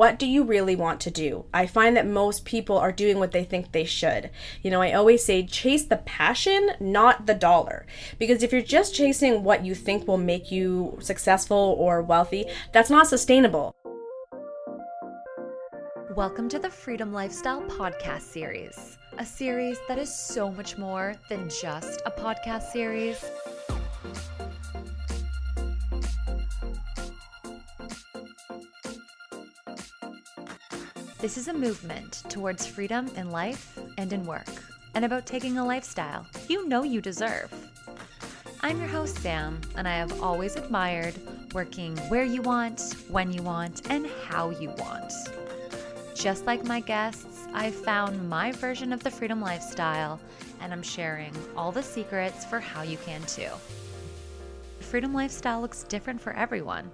what do you really want to do? I find that most people are doing what they think they should. You know, I always say chase the passion, not the dollar. Because if you're just chasing what you think will make you successful or wealthy, that's not sustainable. Welcome to the Freedom Lifestyle Podcast Series, a series that is so much more than just a podcast series. This is a movement towards freedom in life and in work, and about taking a lifestyle you know you deserve. I'm your host, Sam, and I have always admired working where you want, when you want, and how you want. Just like my guests, I've found my version of the freedom lifestyle, and I'm sharing all the secrets for how you can too. The freedom lifestyle looks different for everyone.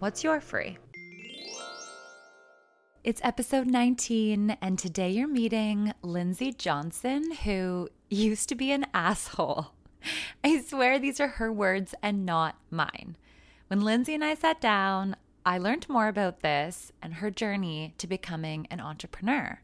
What's your free? It's episode 19, and today you're meeting Lindsay Johnson, who used to be an asshole. I swear these are her words and not mine. When Lindsay and I sat down, I learned more about this and her journey to becoming an entrepreneur.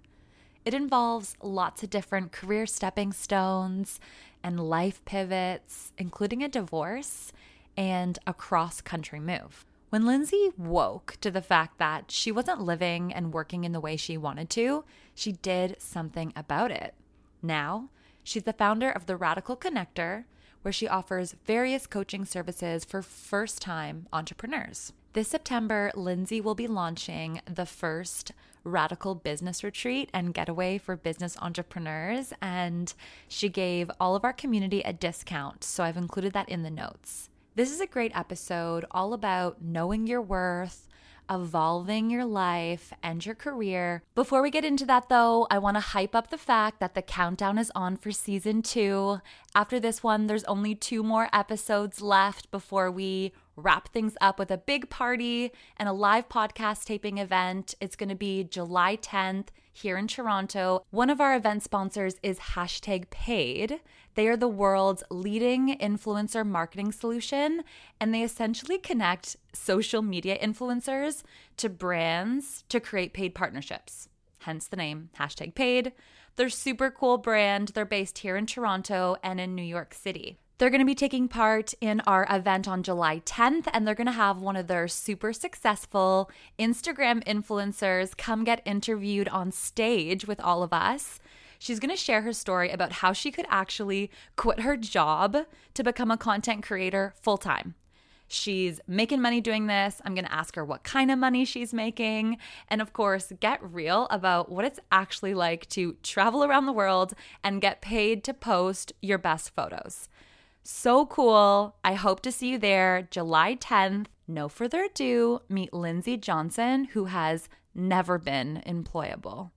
It involves lots of different career stepping stones and life pivots, including a divorce and a cross country move. When Lindsay woke to the fact that she wasn't living and working in the way she wanted to, she did something about it. Now, she's the founder of the Radical Connector, where she offers various coaching services for first time entrepreneurs. This September, Lindsay will be launching the first radical business retreat and getaway for business entrepreneurs. And she gave all of our community a discount. So I've included that in the notes. This is a great episode all about knowing your worth, evolving your life and your career. Before we get into that, though, I want to hype up the fact that the countdown is on for season two. After this one, there's only two more episodes left before we wrap things up with a big party and a live podcast taping event. It's going to be July 10th here in Toronto. One of our event sponsors is hashtag paid. They are the world's leading influencer marketing solution, and they essentially connect social media influencers to brands to create paid partnerships. Hence the name, hashtag paid. They're super cool brand. They're based here in Toronto and in New York City. They're going to be taking part in our event on July 10th, and they're going to have one of their super successful Instagram influencers come get interviewed on stage with all of us. She's going to share her story about how she could actually quit her job to become a content creator full time. She's making money doing this. I'm going to ask her what kind of money she's making. And of course, get real about what it's actually like to travel around the world and get paid to post your best photos. So cool. I hope to see you there July 10th. No further ado, meet Lindsay Johnson, who has never been employable.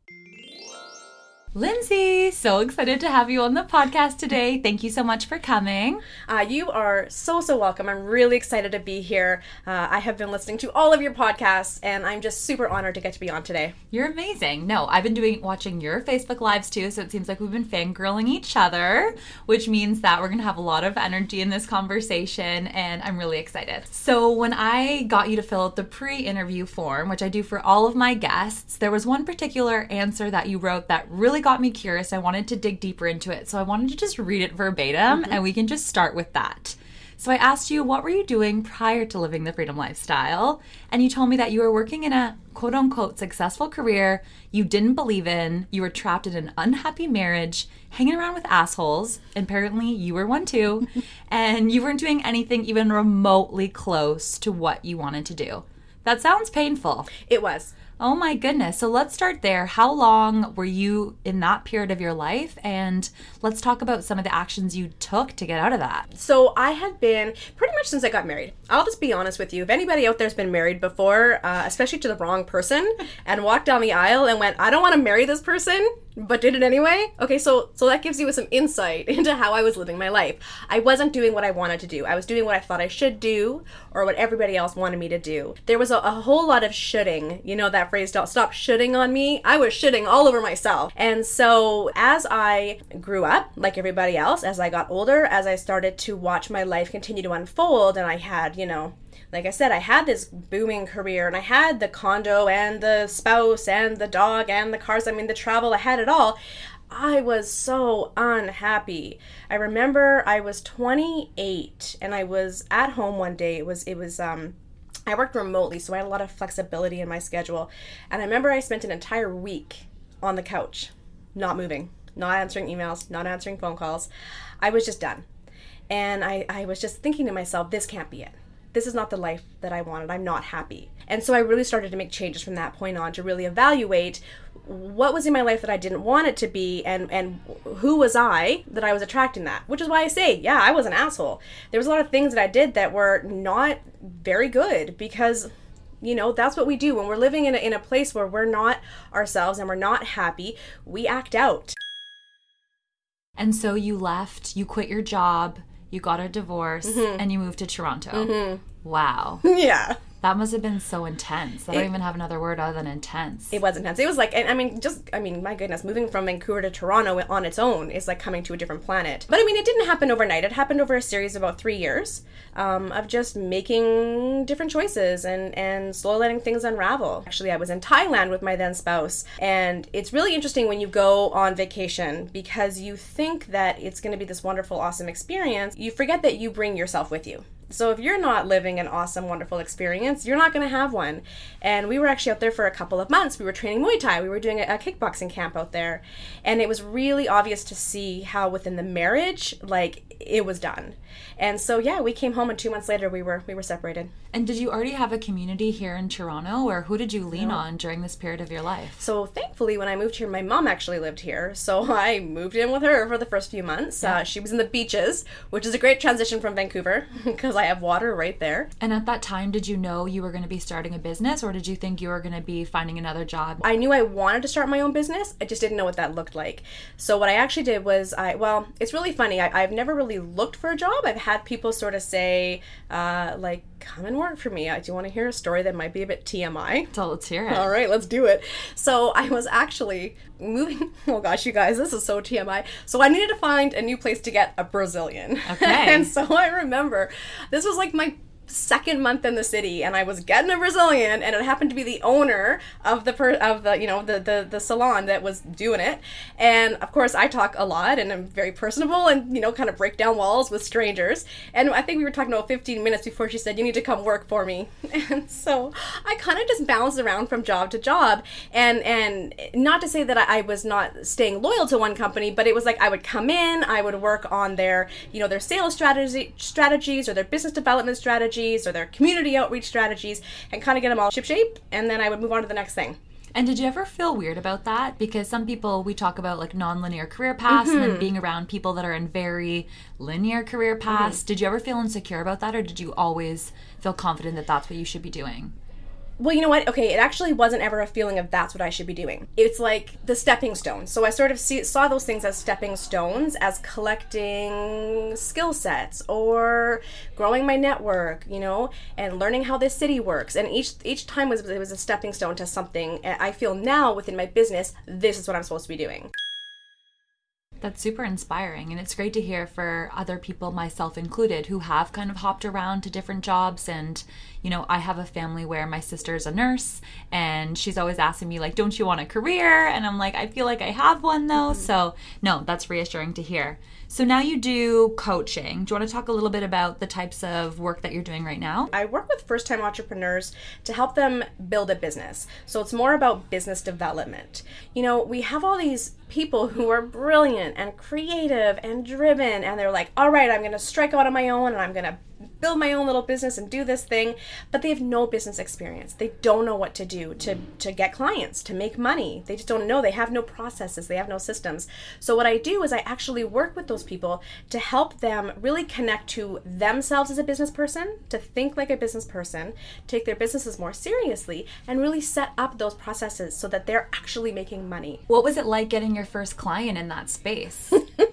Lindsay, so excited to have you on the podcast today. Thank you so much for coming. Uh, you are so, so welcome. I'm really excited to be here. Uh, I have been listening to all of your podcasts, and I'm just super honored to get to be on today. You're amazing. No, I've been doing watching your Facebook lives too, so it seems like we've been fangirling each other, which means that we're gonna have a lot of energy in this conversation, and I'm really excited. So when I got you to fill out the pre-interview form, which I do for all of my guests, there was one particular answer that you wrote that really got me curious. I wanted to dig deeper into it. So I wanted to just read it verbatim mm-hmm. and we can just start with that. So I asked you, what were you doing prior to living the freedom lifestyle? And you told me that you were working in a quote unquote successful career you didn't believe in. You were trapped in an unhappy marriage, hanging around with assholes. Apparently, you were one too. and you weren't doing anything even remotely close to what you wanted to do. That sounds painful. It was. Oh my goodness. So let's start there. How long were you in that period of your life? And let's talk about some of the actions you took to get out of that. So I had been pretty much since I got married. I'll just be honest with you. If anybody out there's been married before, uh, especially to the wrong person, and walked down the aisle and went, I don't want to marry this person, but did it anyway. Okay, so so that gives you some insight into how I was living my life. I wasn't doing what I wanted to do. I was doing what I thought I should do or what everybody else wanted me to do. There was a, a whole lot of shooting. You know that phrase, don't stop shooting on me. I was shooting all over myself. And so as I grew up, like everybody else, as I got older, as I started to watch my life continue to unfold and I had, you know, Like I said, I had this booming career and I had the condo and the spouse and the dog and the cars. I mean, the travel, I had it all. I was so unhappy. I remember I was 28 and I was at home one day. It was it was um I worked remotely, so I had a lot of flexibility in my schedule. And I remember I spent an entire week on the couch, not moving, not answering emails, not answering phone calls. I was just done. And I, I was just thinking to myself, this can't be it. This is not the life that I wanted. I'm not happy. And so I really started to make changes from that point on to really evaluate what was in my life that I didn't want it to be and and who was I that I was attracting that which is why I say yeah I was an asshole there was a lot of things that I did that were not very good because you know that's what we do when we're living in a, in a place where we're not ourselves and we're not happy we act out and so you left you quit your job you got a divorce mm-hmm. and you moved to Toronto mm-hmm. wow yeah that must have been so intense. I don't even have another word other than intense. It was intense. It was like, I mean, just, I mean, my goodness, moving from Vancouver to Toronto on its own is like coming to a different planet. But I mean, it didn't happen overnight. It happened over a series of about three years um, of just making different choices and, and slowly letting things unravel. Actually, I was in Thailand with my then spouse, and it's really interesting when you go on vacation because you think that it's going to be this wonderful, awesome experience. You forget that you bring yourself with you. So if you're not living an awesome, wonderful experience, you're not going to have one. And we were actually out there for a couple of months. We were training Muay Thai. We were doing a, a kickboxing camp out there. And it was really obvious to see how within the marriage, like it was done. And so yeah, we came home and 2 months later we were we were separated. And did you already have a community here in Toronto or who did you lean no. on during this period of your life? So thankfully when I moved here my mom actually lived here. So I moved in with her for the first few months. Yeah. Uh, she was in the beaches, which is a great transition from Vancouver because I have water right there. And at that time did you know you were going to be starting a business or did you think you were going to be finding another job? I knew I wanted to start my own business. I just didn't know what that looked like. So what I actually did was I well, it's really funny. I, I've never really looked for a job. I've had people sort of say, uh, like, come and work for me. Uh, do you want to hear a story that might be a bit TMI? So let's hear it. All right, let's do it. So I was actually moving. Oh gosh, you guys, this is so TMI. So I needed to find a new place to get a Brazilian. Okay. and so I remember this was like my second month in the city and I was getting a Brazilian and it happened to be the owner of the per- of the you know the, the the salon that was doing it. And of course I talk a lot and I'm very personable and you know kind of break down walls with strangers. And I think we were talking about 15 minutes before she said you need to come work for me. And so I kind of just bounced around from job to job. And and not to say that I, I was not staying loyal to one company but it was like I would come in I would work on their you know their sales strategy strategies or their business development strategies strategies or their community outreach strategies and kind of get them all shipshape and then I would move on to the next thing. And did you ever feel weird about that? Because some people we talk about like non-linear career paths mm-hmm. and then being around people that are in very linear career paths. Mm-hmm. Did you ever feel insecure about that or did you always feel confident that that's what you should be doing? Well, you know what? Okay, it actually wasn't ever a feeling of that's what I should be doing. It's like the stepping stones. So I sort of see, saw those things as stepping stones, as collecting skill sets or growing my network, you know, and learning how this city works. And each each time was it was a stepping stone to something. I feel now within my business, this is what I'm supposed to be doing. That's super inspiring. And it's great to hear for other people, myself included, who have kind of hopped around to different jobs. And, you know, I have a family where my sister's a nurse and she's always asking me, like, don't you want a career? And I'm like, I feel like I have one though. Mm-hmm. So, no, that's reassuring to hear. So now you do coaching. Do you want to talk a little bit about the types of work that you're doing right now? I work with first time entrepreneurs to help them build a business. So it's more about business development. You know, we have all these people who are brilliant and creative and driven, and they're like, all right, I'm going to strike out on my own and I'm going to build my own little business and do this thing but they have no business experience. They don't know what to do to to get clients to make money. They just don't know. They have no processes. They have no systems. So what i do is i actually work with those people to help them really connect to themselves as a business person to think like a business person take their businesses more seriously and really set up those processes so that they're actually making money. What was it like getting your first client in that space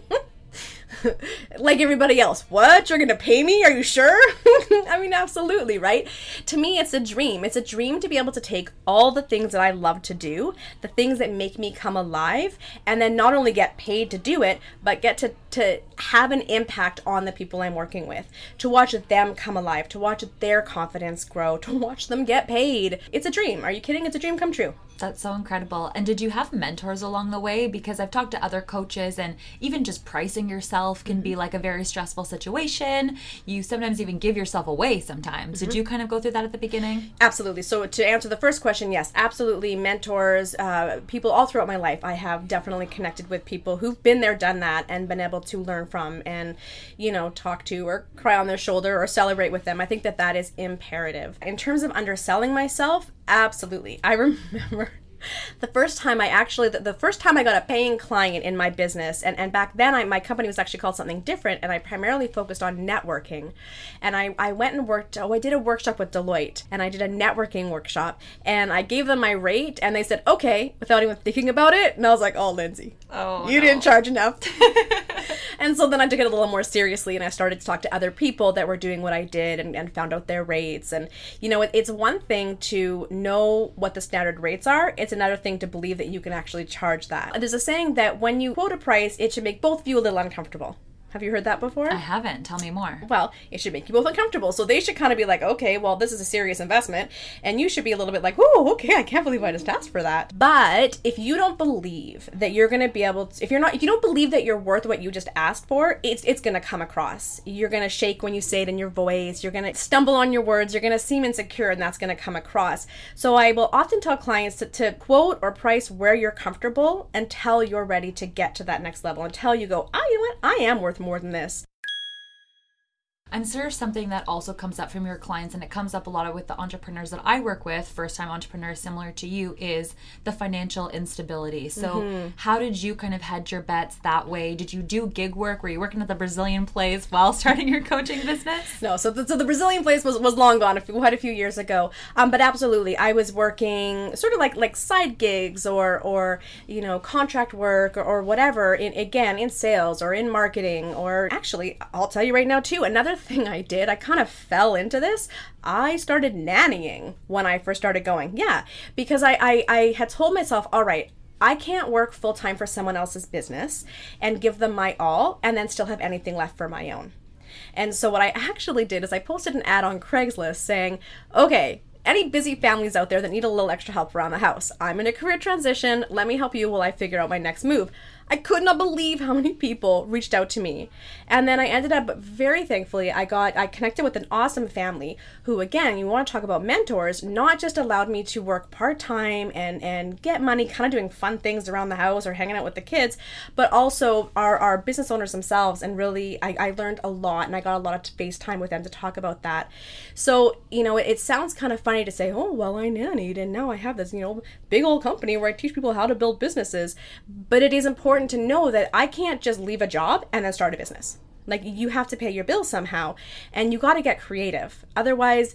like everybody else. What? You're going to pay me? Are you sure? I mean, absolutely, right? To me, it's a dream. It's a dream to be able to take all the things that I love to do, the things that make me come alive, and then not only get paid to do it, but get to, to have an impact on the people I'm working with, to watch them come alive, to watch their confidence grow, to watch them get paid. It's a dream. Are you kidding? It's a dream come true. That's so incredible. And did you have mentors along the way? Because I've talked to other coaches, and even just pricing yourself can be like a very stressful situation. You sometimes even give yourself away sometimes. Mm-hmm. Did you kind of go through that at the beginning? Absolutely. So, to answer the first question, yes, absolutely. Mentors, uh, people all throughout my life, I have definitely connected with people who've been there, done that, and been able to learn from and, you know, talk to or cry on their shoulder or celebrate with them. I think that that is imperative. In terms of underselling myself, absolutely. I remember the first time I actually the, the, first time I got a paying client in my business and, and back then I, my company was actually called something different and I primarily focused on networking and I, I went and worked oh I did a workshop with Deloitte and I did a networking workshop and I gave them my rate and they said okay without even thinking about it and I was like oh Lindsay oh you no. didn't charge enough and so then I took it a little more seriously and I started to talk to other people that were doing what I did and, and found out their rates and you know it, it's one thing to know what the standard rates are it's it's another thing to believe that you can actually charge that. There's a saying that when you quote a price, it should make both of you a little uncomfortable. Have you heard that before? I haven't. Tell me more. Well, it should make you both uncomfortable. So they should kind of be like, okay, well, this is a serious investment. And you should be a little bit like, oh, okay, I can't believe I just asked for that. But if you don't believe that you're going to be able to, if you're not, if you don't believe that you're worth what you just asked for, it's, it's going to come across. You're going to shake when you say it in your voice. You're going to stumble on your words. You're going to seem insecure, and that's going to come across. So I will often tell clients to, to quote or price where you're comfortable until you're ready to get to that next level, until you go, oh, you know what? I am worth more than this. I'm sure something that also comes up from your clients, and it comes up a lot with the entrepreneurs that I work with, first time entrepreneurs similar to you, is the financial instability. So, mm-hmm. how did you kind of hedge your bets that way? Did you do gig work? Were you working at the Brazilian place while starting your coaching business? No, so the, so the Brazilian place was, was long gone, quite a few years ago. Um, but absolutely, I was working sort of like like side gigs or or you know contract work or, or whatever. In again in sales or in marketing or actually, I'll tell you right now too. Another thing I did, I kind of fell into this. I started nannying when I first started going. Yeah, because I, I, I had told myself, all right, I can't work full time for someone else's business and give them my all and then still have anything left for my own. And so what I actually did is I posted an ad on Craigslist saying, okay, any busy families out there that need a little extra help around the house. I'm in a career transition. Let me help you while I figure out my next move. I could not believe how many people reached out to me. And then I ended up very thankfully I got I connected with an awesome family who again, you want to talk about mentors, not just allowed me to work part-time and and get money kind of doing fun things around the house or hanging out with the kids, but also are our business owners themselves and really I, I learned a lot and I got a lot of face time with them to talk about that. So, you know, it, it sounds kind of funny to say, "Oh, well, I nannied and now I have this, you know, big old company where I teach people how to build businesses." But it is important important to know that I can't just leave a job and then start a business. Like you have to pay your bills somehow and you got to get creative. Otherwise,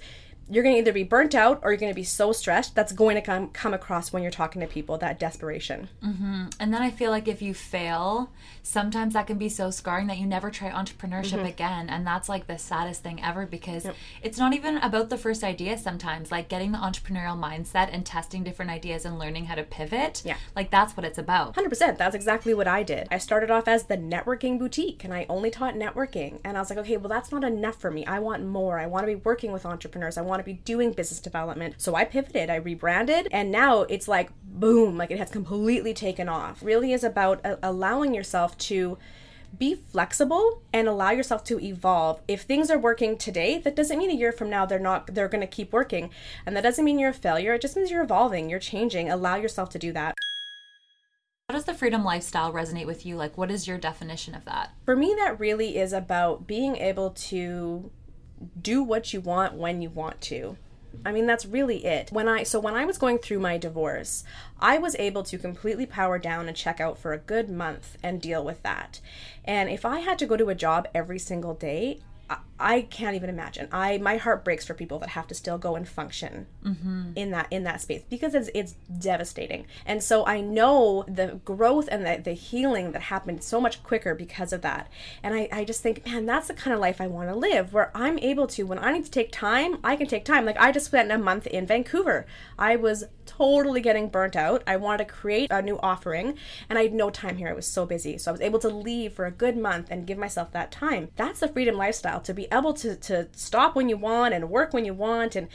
you're going to either be burnt out or you're going to be so stressed that's going to come come across when you're talking to people that desperation. Mm-hmm. and then i feel like if you fail sometimes that can be so scarring that you never try entrepreneurship mm-hmm. again. And that's like the saddest thing ever because yep. it's not even about the first idea sometimes like getting the entrepreneurial mindset and testing different ideas and learning how to pivot. Yeah. Like that's what it's about. 100% that's exactly what i did. I started off as the networking boutique and i only taught networking. And i was like okay well that's not enough for me. I want more. I want to be working with entrepreneurs. I want to be doing business development. So I pivoted, I rebranded, and now it's like boom, like it has completely taken off. Really is about a- allowing yourself to be flexible and allow yourself to evolve. If things are working today, that doesn't mean a year from now they're not they're going to keep working. And that doesn't mean you're a failure. It just means you're evolving, you're changing. Allow yourself to do that. How does the freedom lifestyle resonate with you? Like what is your definition of that? For me that really is about being able to do what you want when you want to. I mean that's really it. When I so when I was going through my divorce, I was able to completely power down and check out for a good month and deal with that. And if I had to go to a job every single day, I can't even imagine. I my heart breaks for people that have to still go and function mm-hmm. in that in that space because it's it's devastating. And so I know the growth and the, the healing that happened so much quicker because of that. And I, I just think, man, that's the kind of life I want to live where I'm able to when I need to take time, I can take time. Like I just spent a month in Vancouver. I was totally getting burnt out. I wanted to create a new offering and I had no time here. I was so busy. So I was able to leave for a good month and give myself that time. That's the freedom lifestyle to be able to, to stop when you want and work when you want and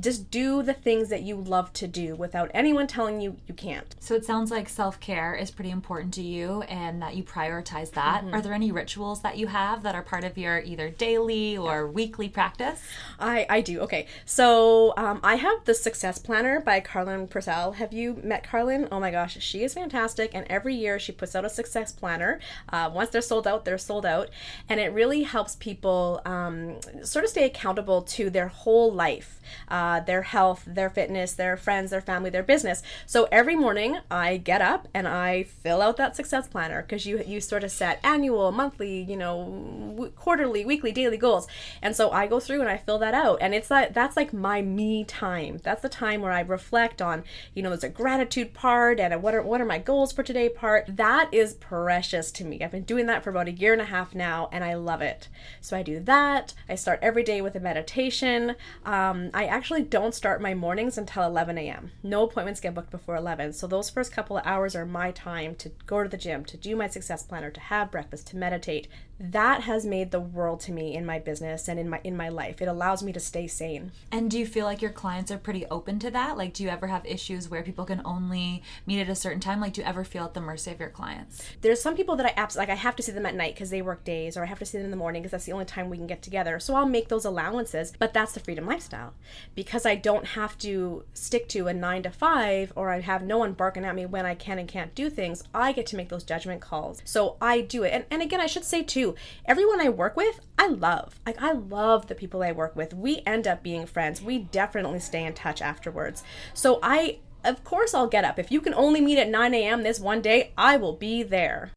just do the things that you love to do without anyone telling you you can't. So it sounds like self care is pretty important to you and that you prioritize that. Mm-hmm. Are there any rituals that you have that are part of your either daily or weekly practice? I, I do. Okay. So um, I have the Success Planner by Carlin Purcell. Have you met Carlin? Oh my gosh, she is fantastic. And every year she puts out a success planner. Uh, once they're sold out, they're sold out. And it really helps people um, sort of stay accountable to their whole life, uh, their health, their fitness, their friends, their family, their business. So every morning I get up and I fill out that success planner because you you sort of set annual, monthly, you know, w- quarterly, weekly, daily goals. And so I go through and I fill that out, and it's like that's like my me time. That's the time where I reflect on, you know, there's a gratitude part and a what are what are my goals for today part. That is precious to me. I've been doing that for about a year and a half now, and I love it. So I do that. I start every day with a meditation. Um, I actually don't start my mornings until 11 a.m. No appointments get booked before 11. So those first couple of hours are my time to go to the gym, to do my success planner, to have breakfast, to meditate. That has made the world to me in my business and in my in my life. It allows me to stay sane. And do you feel like your clients are pretty open to that? Like do you ever have issues where people can only meet at a certain time? Like do you ever feel at the mercy of your clients? There's some people that I absolutely like I have to see them at night because they work days or I have to see them in the morning because that's the only time we can get together. So I'll make those allowances, but that's the freedom lifestyle. Because I don't have to stick to a 9 to 5 or I have no one barking at me when I can and can't do things. I get to make those judgment calls. So I do it. And and again, I should say too, everyone I work with, I love. Like I love the people I work with. We end up being friends. We definitely stay in touch afterwards. So I of course I'll get up. If you can only meet at 9 a.m. this one day, I will be there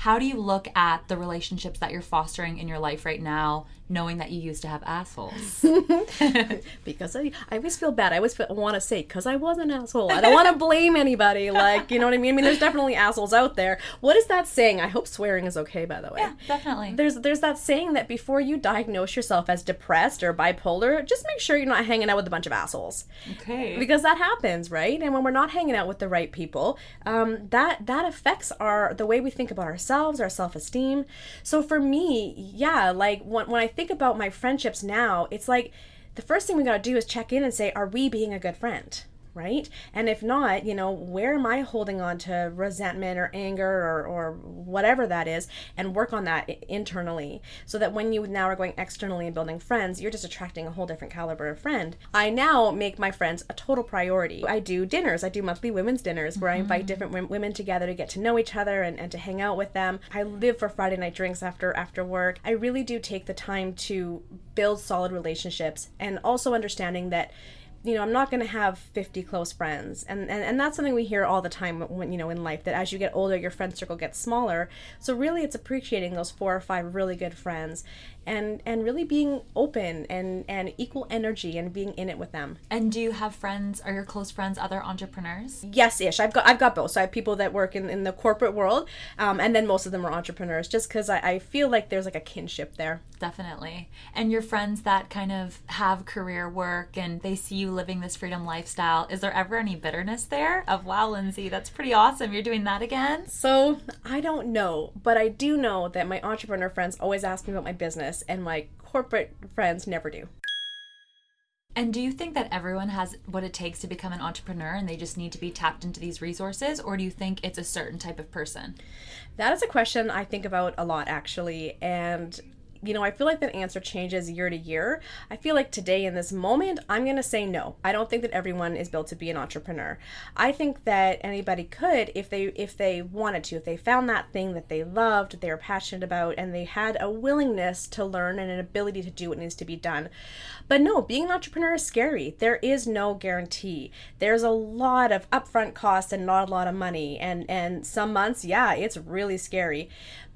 how do you look at the relationships that you're fostering in your life right now knowing that you used to have assholes. Because I, I always feel bad. I always want to say because i was an asshole. I don't want to blame anybody like you know what i mean? I mean there's definitely assholes out there. What is that saying? I hope swearing is okay by the way. Yeah definitely. There's there's that saying that before you diagnose yourself as depressed or bipolar just make sure you're not hanging out with a bunch of assholes. Okay. Because that happens right? And when we're not hanging out with the right people um, that that affects our the way we think about ourselves our self esteem. So for me, yeah, like when, when I think about my friendships now, it's like the first thing we got to do is check in and say, are we being a good friend? Right? And if not, you know, where am I holding on to resentment or anger or, or whatever that is and work on that internally so that when you now are going externally and building friends, you're just attracting a whole different caliber of friend. I now make my friends a total priority. I do dinners, I do monthly women's dinners where mm-hmm. I invite different women together to get to know each other and, and to hang out with them. I live for Friday night drinks after after work. I really do take the time to build solid relationships and also understanding that you know, I'm not going to have 50 close friends. And, and, and that's something we hear all the time when, you know, in life that as you get older, your friend circle gets smaller. So really it's appreciating those four or five really good friends and and really being open and and equal energy and being in it with them. And do you have friends? Are your close friends other entrepreneurs? Yes, ish. I've got I've got both. So I have people that work in, in the corporate world, um, and then most of them are entrepreneurs. Just because I, I feel like there's like a kinship there. Definitely. And your friends that kind of have career work and they see you living this freedom lifestyle. Is there ever any bitterness there? Of wow, Lindsay, that's pretty awesome. You're doing that again. So I don't know, but I do know that my entrepreneur friends always ask me about my business business, and my corporate friends never do. And do you think that everyone has what it takes to become an entrepreneur and they just need to be tapped into these resources? Or do you think it's a certain type of person? That is a question I think about a lot, actually. And you know, I feel like that answer changes year to year. I feel like today in this moment, I'm going to say no. I don't think that everyone is built to be an entrepreneur. I think that anybody could if they if they wanted to, if they found that thing that they loved, they were passionate about and they had a willingness to learn and an ability to do what needs to be done. But no, being an entrepreneur is scary. There is no guarantee. There's a lot of upfront costs and not a lot of money and and some months, yeah, it's really scary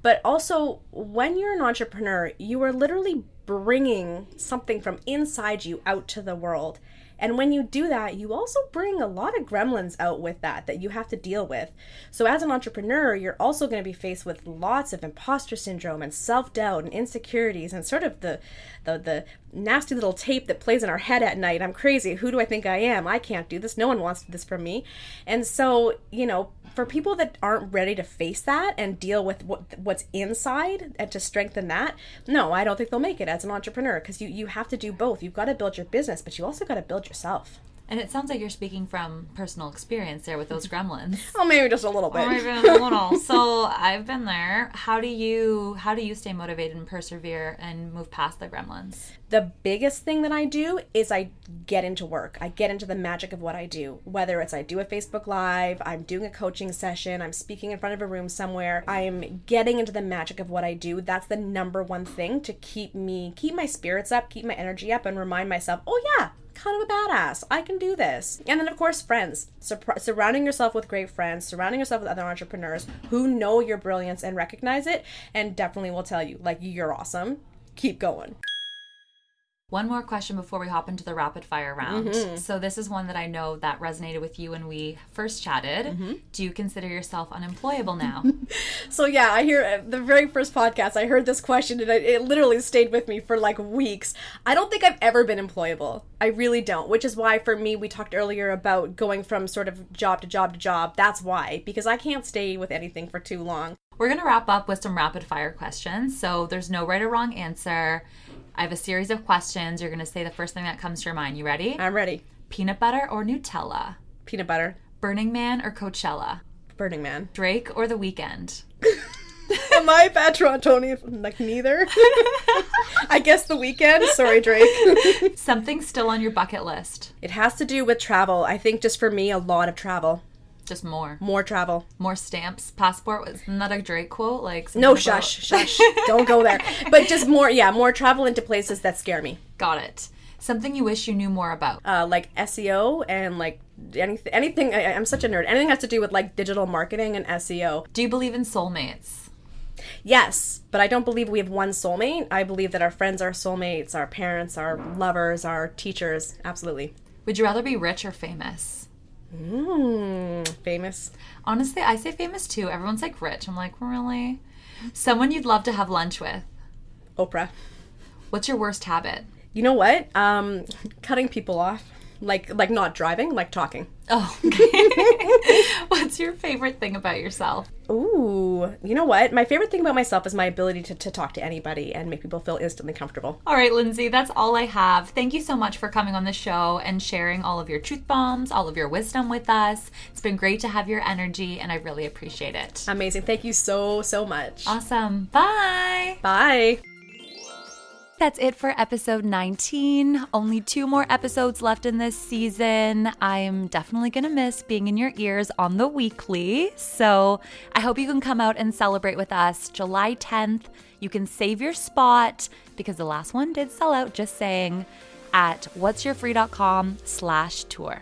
But also, when you're an entrepreneur, you are literally bringing something from inside you out to the world. And when you do that, you also bring a lot of gremlins out with that that you have to deal with. So, as an entrepreneur, you're also going to be faced with lots of imposter syndrome and self doubt and insecurities and sort of the, the, the nasty little tape that plays in our head at night. I'm crazy. Who do I think I am? I can't do this. No one wants this from me. And so, you know, for people that aren't ready to face that and deal with what what's inside and to strengthen that, no, I don't think they'll make it as an entrepreneur because you you have to do both. You've got to build your business, but you also got to build yourself. And it sounds like you're speaking from personal experience there with those gremlins. Oh, maybe just a little bit. Oh, maybe a little. so I've been there. How do you how do you stay motivated and persevere and move past the gremlins? The biggest thing that I do is I get into work. I get into the magic of what I do. Whether it's I do a Facebook Live, I'm doing a coaching session, I'm speaking in front of a room somewhere, I'm getting into the magic of what I do. That's the number one thing to keep me keep my spirits up, keep my energy up and remind myself, "Oh yeah, kind of a badass. I can do this. And then, of course, friends. Sur- surrounding yourself with great friends, surrounding yourself with other entrepreneurs who know your brilliance and recognize it, and definitely will tell you, like, you're awesome. Keep going. One more question before we hop into the rapid fire round. Mm-hmm. So this is one that I know that resonated with you when we first chatted. Mm-hmm. Do you consider yourself unemployable now? so yeah, I hear uh, the very first podcast. I heard this question and it, it literally stayed with me for like weeks. I don't think I've ever been employable. I really don't. Which is why for me, we talked earlier about going from sort of job to job to job. That's why because I can't stay with anything for too long. We're gonna wrap up with some rapid fire questions. So there's no right or wrong answer. I have a series of questions. You're going to say the first thing that comes to your mind. You ready? I'm ready. Peanut butter or Nutella? Peanut butter. Burning Man or Coachella? Burning Man. Drake or The Weeknd? Am I bad Torontonian? Like neither. I guess The Weeknd. Sorry, Drake. Something still on your bucket list. It has to do with travel. I think just for me, a lot of travel. Just more. More travel. More stamps. Passport was not a Drake quote. Like no, shush, shush. Don't go there. But just more, yeah, more travel into places that scare me. Got it. Something you wish you knew more about. Uh, like SEO and like anything. Anything. I, am such a nerd. Anything has to do with like digital marketing and SEO. Do you believe in soulmates? Yes, but I don't believe we have one soulmate. I believe that our friends are soulmates, our parents, our lovers, our teachers. Absolutely. Would you rather be rich or famous? Mm, famous. Honestly, I say famous too. Everyone's like rich. I'm like, really? Someone you'd love to have lunch with. Oprah. What's your worst habit? You know what? Um, cutting people off. Like like not driving, like talking. Oh. Okay. What's your favorite thing about yourself? Ooh, you know what? My favorite thing about myself is my ability to, to talk to anybody and make people feel instantly comfortable. All right, Lindsay, that's all I have. Thank you so much for coming on the show and sharing all of your truth bombs, all of your wisdom with us. It's been great to have your energy, and I really appreciate it. Amazing. Thank you so, so much. Awesome. Bye. Bye. That's it for episode 19. Only two more episodes left in this season. I'm definitely going to miss being in your ears on the weekly. So I hope you can come out and celebrate with us July 10th. You can save your spot because the last one did sell out, just saying, at whatsyourfree.com slash tour.